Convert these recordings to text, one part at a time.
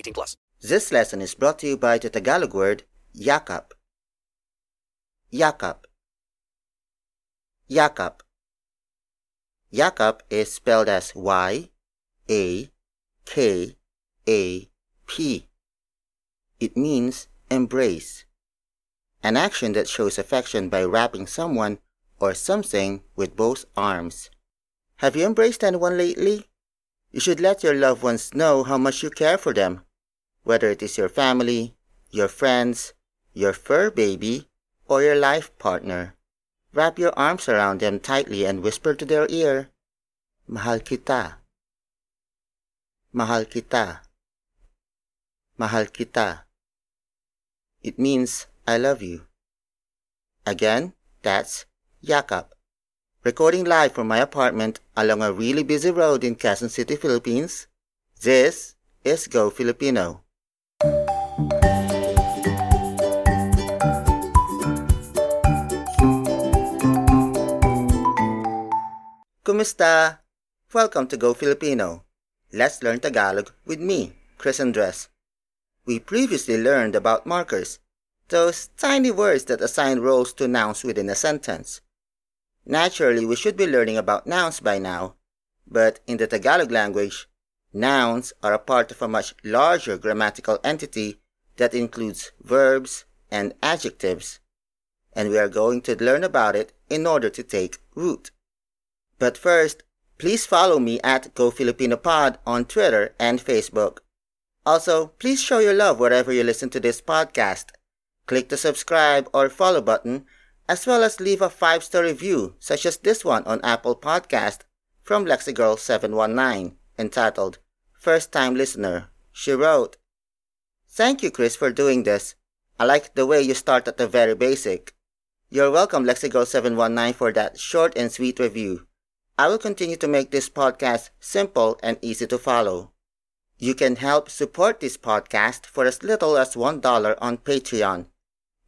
18 plus. This lesson is brought to you by the Tagalog word yakap. Yakap. Yakap. Yakap is spelled as Y A K A P. It means embrace an action that shows affection by wrapping someone or something with both arms. Have you embraced anyone lately? You should let your loved ones know how much you care for them, whether it is your family, your friends, your fur baby, or your life partner. Wrap your arms around them tightly and whisper to their ear, Mahal kita. Mahal kita. Mahal kita. It means I love you. Again, that's Yakap. Recording live from my apartment along a really busy road in Quezon City, Philippines. This is Go Filipino. Kumusta? Welcome to Go Filipino. Let's learn Tagalog with me, Chris Andres. We previously learned about markers those tiny words that assign roles to nouns within a sentence. Naturally, we should be learning about nouns by now, but in the Tagalog language, nouns are a part of a much larger grammatical entity that includes verbs and adjectives, and we are going to learn about it in order to take root. But first, please follow me at GoFilipinoPod on Twitter and Facebook. Also, please show your love wherever you listen to this podcast Click the subscribe or follow button, as well as leave a 5-star review, such as this one on Apple Podcast from LexiGirl719, entitled First Time Listener. She wrote, Thank you, Chris, for doing this. I like the way you start at the very basic. You're welcome, LexiGirl719, for that short and sweet review. I will continue to make this podcast simple and easy to follow. You can help support this podcast for as little as $1 on Patreon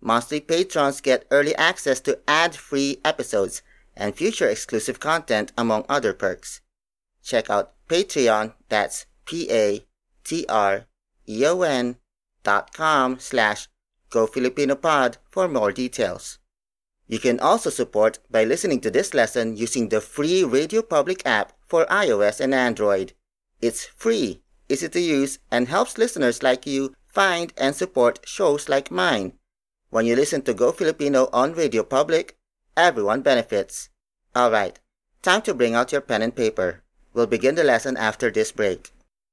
Monthly patrons get early access to ad-free episodes and future exclusive content among other perks. Check out Patreon, that's P-A-T-R-E-O-N dot com slash GoFilipinoPod for more details. You can also support by listening to this lesson using the free Radio Public app for iOS and Android. It's free, easy to use, and helps listeners like you find and support shows like mine. When you listen to Go Filipino on Radio Public, everyone benefits. Alright, time to bring out your pen and paper. We'll begin the lesson after this break.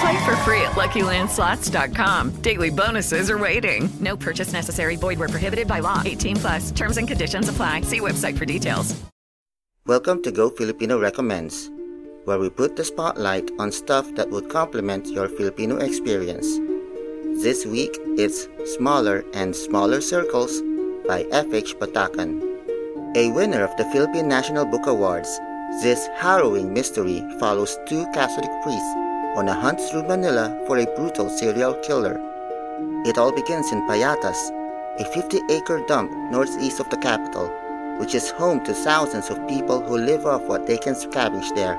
Play for free at LuckyLandSlots.com. Daily bonuses are waiting. No purchase necessary. Void where prohibited by law. 18 plus. Terms and conditions apply. See website for details. Welcome to Go Filipino Recommends, where we put the spotlight on stuff that would complement your Filipino experience. This week, it's Smaller and Smaller Circles by F.H. Batacan. A winner of the Philippine National Book Awards, this harrowing mystery follows two Catholic priests on a hunt through Manila for a brutal serial killer. It all begins in Payatas, a 50 acre dump northeast of the capital, which is home to thousands of people who live off what they can scavenge there.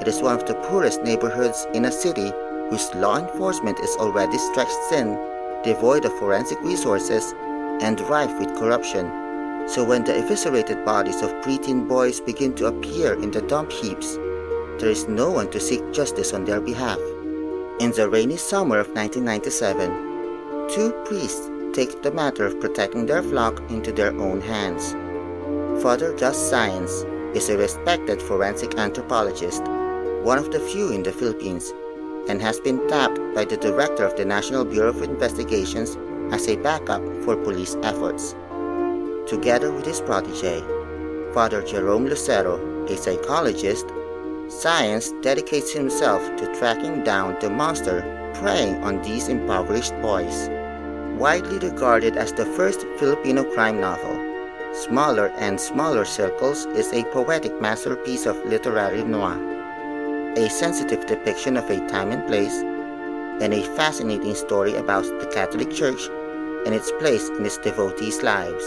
It is one of the poorest neighborhoods in a city whose law enforcement is already stretched thin, devoid of forensic resources, and rife with corruption. So when the eviscerated bodies of preteen boys begin to appear in the dump heaps, there is no one to seek justice on their behalf. In the rainy summer of 1997, two priests take the matter of protecting their flock into their own hands. Father Gus Saenz is a respected forensic anthropologist, one of the few in the Philippines, and has been tapped by the director of the National Bureau of Investigations as a backup for police efforts. Together with his protege, Father Jerome Lucero, a psychologist, Saenz dedicates himself to tracking down the monster preying on these impoverished boys. Widely regarded as the first Filipino crime novel, Smaller and Smaller Circles is a poetic masterpiece of literary noir, a sensitive depiction of a time and place, and a fascinating story about the Catholic Church and its place in its devotees' lives.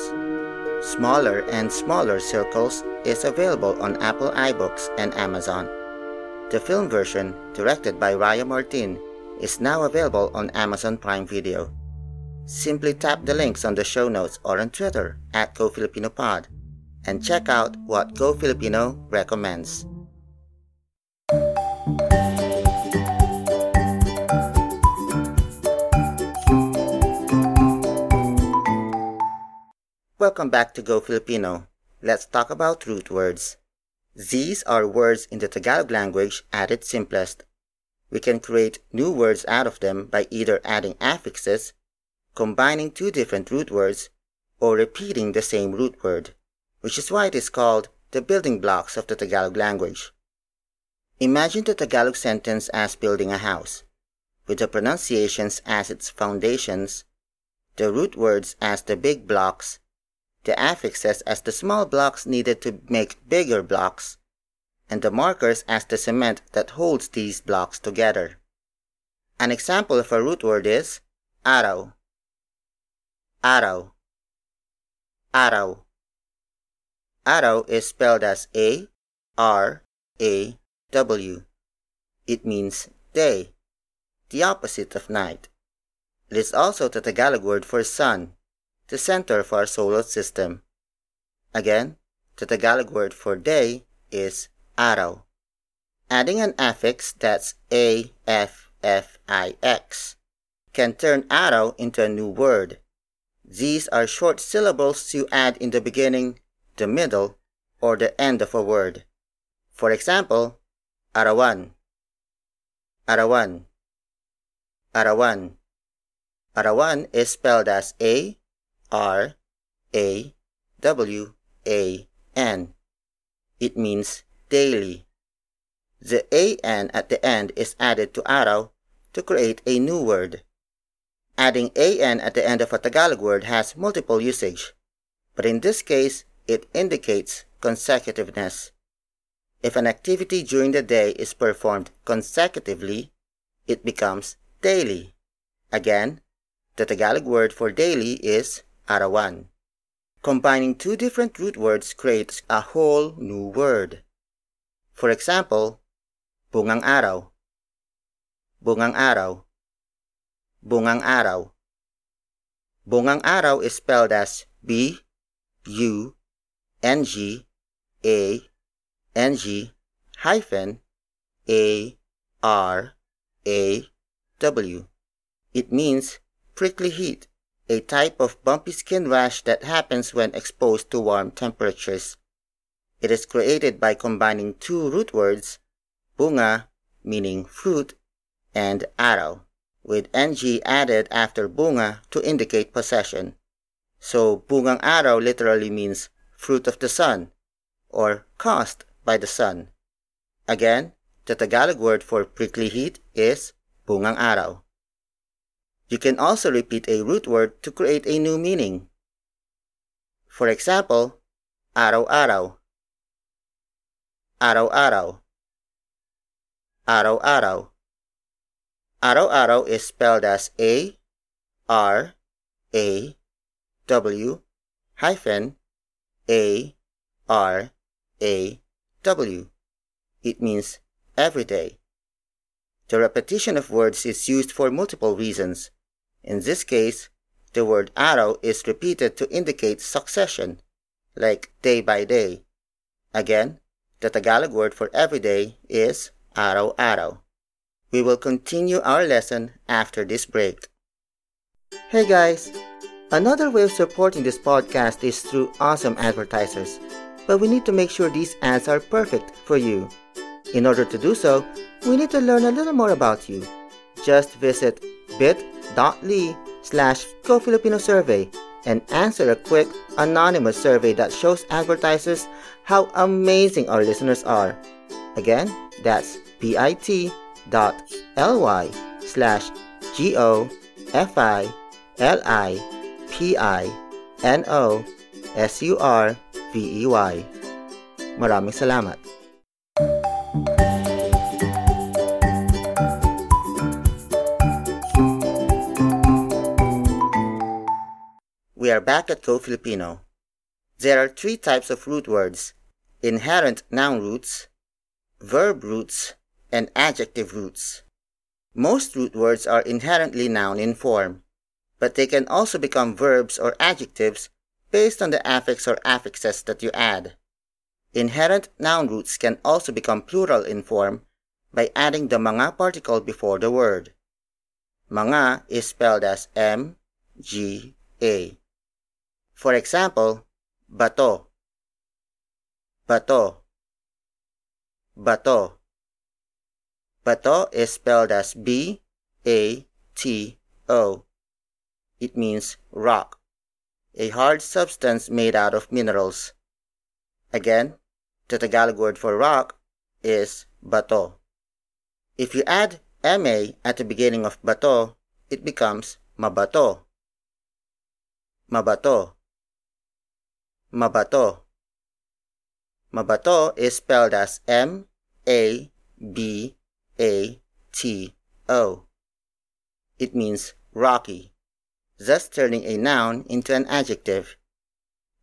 Smaller and Smaller Circles is available on Apple iBooks and Amazon. The film version, directed by Raya Martin, is now available on Amazon Prime Video. Simply tap the links on the show notes or on Twitter at GoFilipinoPod and check out what GoFilipino recommends. Welcome back to Go Filipino. Let's talk about root words. These are words in the Tagalog language at its simplest. We can create new words out of them by either adding affixes, combining two different root words, or repeating the same root word, which is why it is called the building blocks of the Tagalog language. Imagine the Tagalog sentence as building a house, with the pronunciations as its foundations, the root words as the big blocks, the affixes as the small blocks needed to make bigger blocks, and the markers as the cement that holds these blocks together. An example of a root word is araw. Araw. Araw. Araw is spelled as A R A W. It means day, the opposite of night. It is also the Tagalog word for sun, the center of our solar system. Again, the Tagalog word for day is araw. Adding an affix that's A F F I X can turn araw into a new word. These are short syllables you add in the beginning, the middle, or the end of a word. For example, arawan, arawan, arawan. Arawan is spelled as A R A W A N. It means daily. The AN at the end is added to araw to create a new word. Adding AN at the end of a Tagalog word has multiple usage, but in this case, it indicates consecutiveness. If an activity during the day is performed consecutively, it becomes daily. Again, the Tagalog word for daily is arawan. Combining two different root words creates a whole new word. For example, bungang araw, bungang araw, bungang araw. Bungang araw is spelled as B U N G A N G hyphen A R A W. It means prickly heat, a type of bumpy skin rash that happens when exposed to warm temperatures. It is created by combining two root words, bunga, meaning fruit, and araw, with ng added after bunga to indicate possession. So bungang araw literally means fruit of the sun, or caused by the sun. Again, the Tagalog word for prickly heat is bungang araw. You can also repeat a root word to create a new meaning. For example, araw-araw, araw-araw, araw-araw. Araw-araw is spelled as A R A W hyphen A R A W. It means every day. The repetition of words is used for multiple reasons. In this case, the word araw is repeated to indicate succession, like day by day. Again, the Tagalog word for every day is araw-araw. We will continue our lesson after this break. Hey guys! Another way of supporting this podcast is through awesome advertisers, but we need to make sure these ads are perfect for you. In order to do so, we need to learn a little more about you. Just visit bit.ly slash GoFilipinoSurvey and answer a quick, anonymous survey that shows advertisers how amazing our listeners are. Again, that's bit.ly slash G-O-F-I-L-I-P-I-N-O-S-U-R-V-E-Y. Maraming salamat. Are back at Go Filipino. There are three types of root words inherent noun roots, verb roots, and adjective roots. Most root words are inherently noun in form, but they can also become verbs or adjectives based on the affix or affixes that you add. Inherent noun roots can also become plural in form by adding the mga particle before the word. Mga is spelled as M, G, A. For example, bato, bato, bato. Bato is spelled as B A T O. It means rock, a hard substance made out of minerals. Again, the Tagalog word for rock is bato. If you add MA at the beginning of bato, it becomes mabato. Mabato. Mabato. Mabato is spelled as M A B A T O. It means rocky, thus turning a noun into an adjective.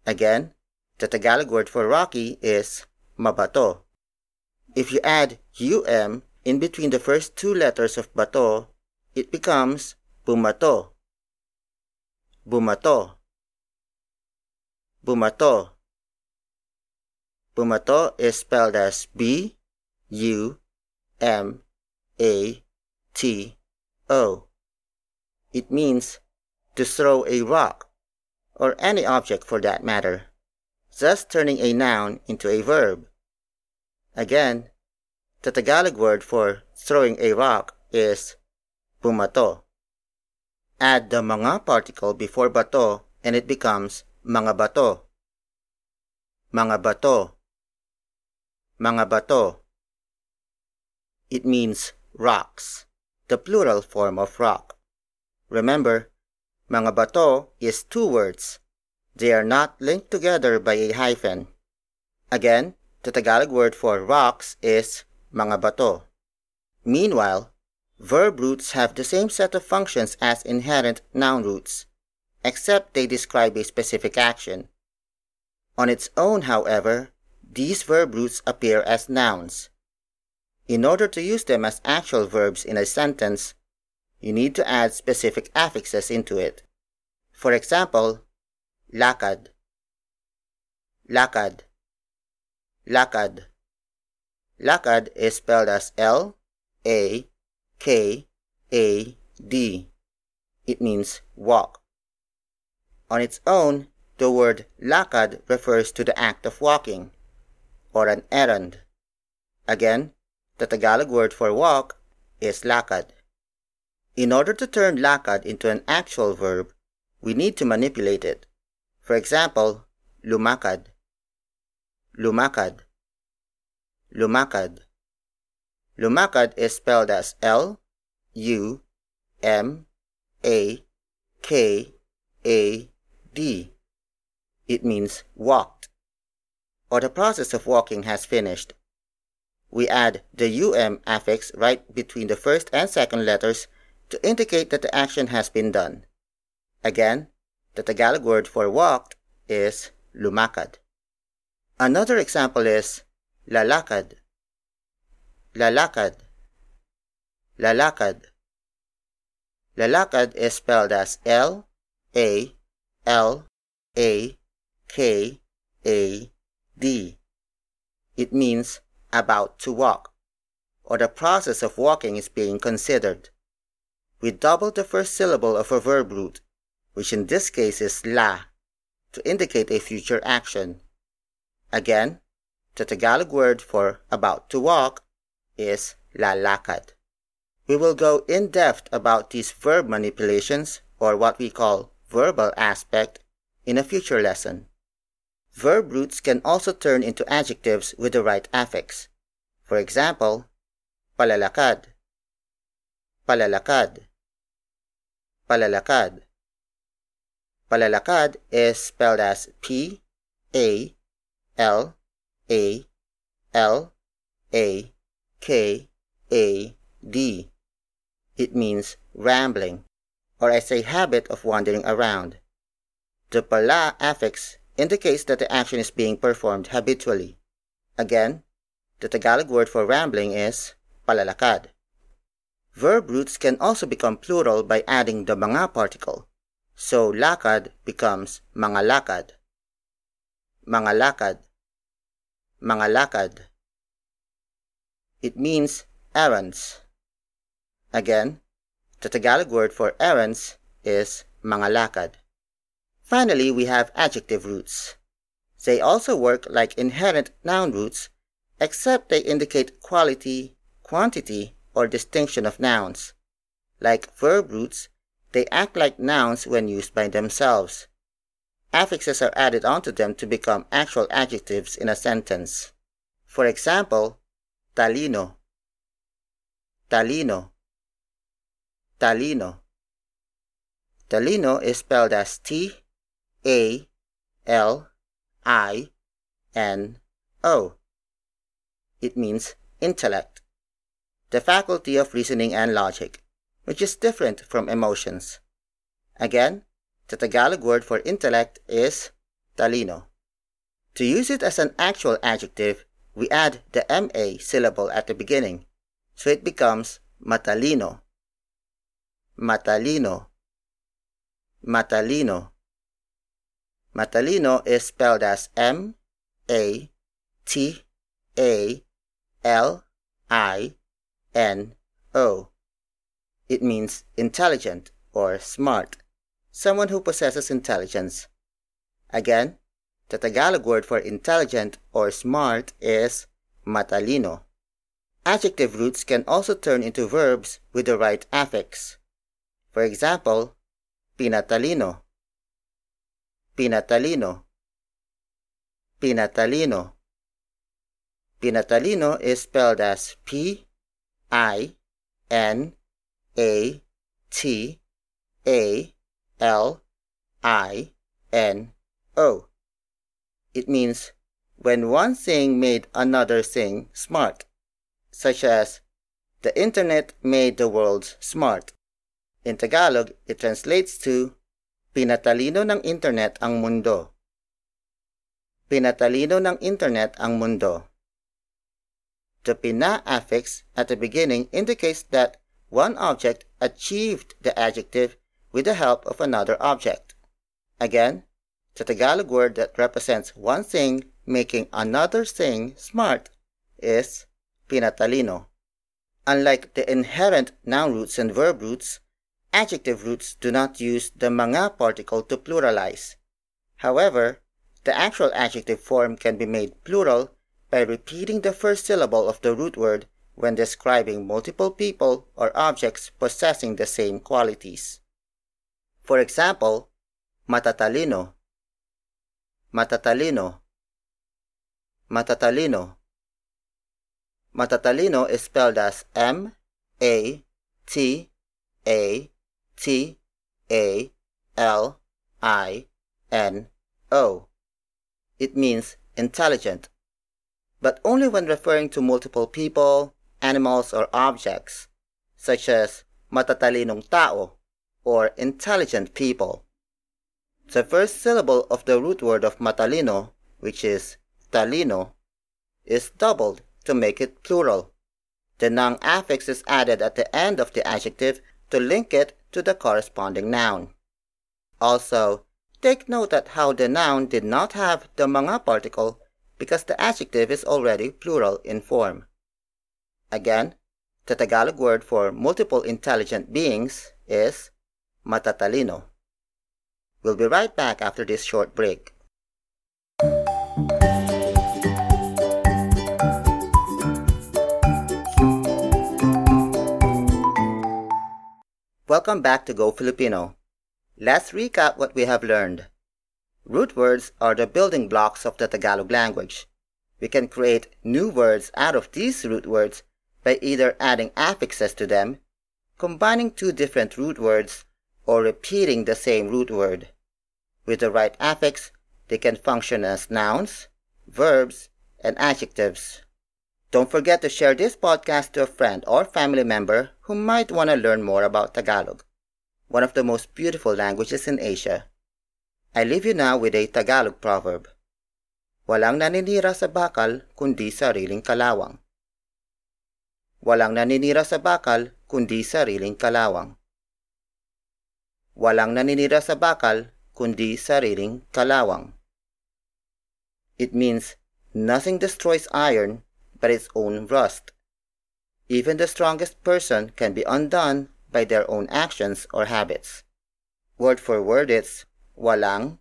Again, the Tagalog word for rocky is mabato. If you add um in between the first two letters of bato, it becomes bumato. Bumato. Bumato. Bumato is spelled as B U M A T O. It means to throw a rock, or any object for that matter, thus turning a noun into a verb. Again, the Tagalog word for throwing a rock is bumato. Add the mga particle before bato and it becomes mga bato. Mga bato. Mga bato. It means rocks, the plural form of rock. Remember, mga bato is two words. They are not linked together by a hyphen. Again, the Tagalog word for rocks is mga bato. Meanwhile, verb roots have the same set of functions as inherent noun roots, except they describe a specific action. On its own, however, these verb roots appear as nouns. In order to use them as actual verbs in a sentence, you need to add specific affixes into it. For example, lakad, lakad, lakad. Lakad is spelled as L A K A D. It means walk. On its own, the word lakad refers to the act of walking or an errand. Again, the Tagalog word for walk is lakad. In order to turn lakad into an actual verb, we need to manipulate it. For example, lumakad. Lumakad. Lumakad. Lumakad is spelled as L U M A K A D. It means walked, or the process of walking has finished. We add the um affix right between the first and second letters to indicate that the action has been done. Again, the Tagalog word for walked is lumakad. Another example is lalakad. Lalakad. Lalakad. Lalakad is spelled as L A L A K A D. It means about to walk, or the process of walking is being considered. We double the first syllable of a verb root, which in this case is la, to indicate a future action. Again, the Tagalog word for about to walk is lalakad. We will go in depth about these verb manipulations, or what we call verbal aspect, in a future lesson. Verb roots can also turn into adjectives with the right affix. For example, palalakad, palalakad, palalakad. Palalakad is spelled as P A L A L A K A D. It means rambling, or as a habit of wandering around. The pala affix indicates that the action is being performed habitually. Again, the Tagalog word for rambling is palalakad. Verb roots can also become plural by adding the mga particle. So lakad becomes mga lakad. Mga lakad. Mga lakad. It means errands. Again, the Tagalog word for errands is mangalakad. Finally, we have adjective roots. They also work like inherent noun roots, except they indicate quality, quantity, or distinction of nouns. Like verb roots, they act like nouns when used by themselves. Affixes are added onto them to become actual adjectives in a sentence. For example, talino, talino, talino. Talino is spelled as T A L I N O. It means intellect, the faculty of reasoning and logic, which is different from emotions. Again, the Tagalog word for intellect is talino. To use it as an actual adjective, we add the MA syllable at the beginning, so it becomes matalino. Matalino. Matalino. Matalino is spelled as M A T A L I N O. It means intelligent or smart, someone who possesses intelligence. Again, the Tagalog word for intelligent or smart is matalino. Adjective roots can also turn into verbs with the right affix. For example, pinatalino Pinatalino. Pinatalino. Pinatalino is spelled as P I N A T A L I N O. It means when one thing made another thing smart, such as the internet made the world smart. In Tagalog, it translates to Pinatalino ng internet ang mundo. Pinatalino ng internet ang mundo. The pina affix at the beginning indicates that one object achieved the adjective with the help of another object. Again, the Tagalog word that represents one thing making another thing smart is pinatalino. Unlike the inherent noun roots and verb roots, adjective roots do not use the mga particle to pluralize. However, the actual adjective form can be made plural by repeating the first syllable of the root word when describing multiple people or objects possessing the same qualities. For example, matatalino, matatalino, matatalino. Matatalino is spelled as M A T A T A L I N O. It means intelligent, but only when referring to multiple people, animals, or objects, such as matatalinong tao or intelligent people. The first syllable of the root word of matalino, which is talino, is doubled to make it plural. The noun affix is added at the end of the adjective to link it to the corresponding noun. Also, take note at how the noun did not have the mga particle because the adjective is already plural in form. Again, the Tagalog word for multiple intelligent beings is matatalino. We'll be right back after this short break. Welcome back to Go Filipino. Let's recap what we have learned. Root words are the building blocks of the Tagalog language. We can create new words out of these root words by either adding affixes to them, combining two different root words, or repeating the same root word. With the right affix, they can function as nouns, verbs, and adjectives. Don't forget to share this podcast to a friend or family member who might want to learn more about Tagalog, one of the most beautiful languages in Asia. I leave you now with a Tagalog proverb. Walang naninira sa bakal kundi sariling kalawang. Walang naninira sa bakal kundi sariling kalawang. Walang naninira sa bakal kundi sariling kalawang. It means nothing destroys iron but its own rust. Even the strongest person can be undone by their own actions or habits. Word for word it's walang,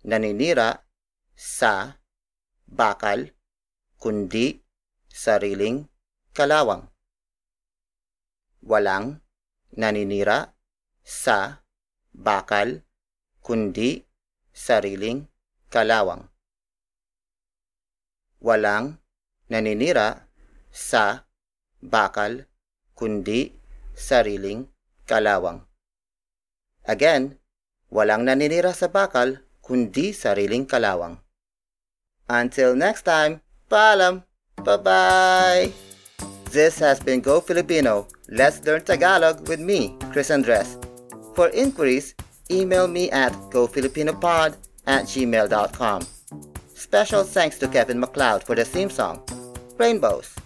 naninira, sa, bakal, kundi, sariling, kalawang. Walang, naninira, sa, bakal, kundi, sariling, kalawang. Walang, naninira sa bakal kundi sariling kalawang. Again, walang naninira sa bakal kundi sariling kalawang. Until next time, paalam! Bye-bye! This has been Go Filipino. Let's learn Tagalog with me, Chris Andres. For inquiries, email me at gofilipinopod at gmail.com. Special thanks to Kevin MacLeod for the theme song, Rainbows.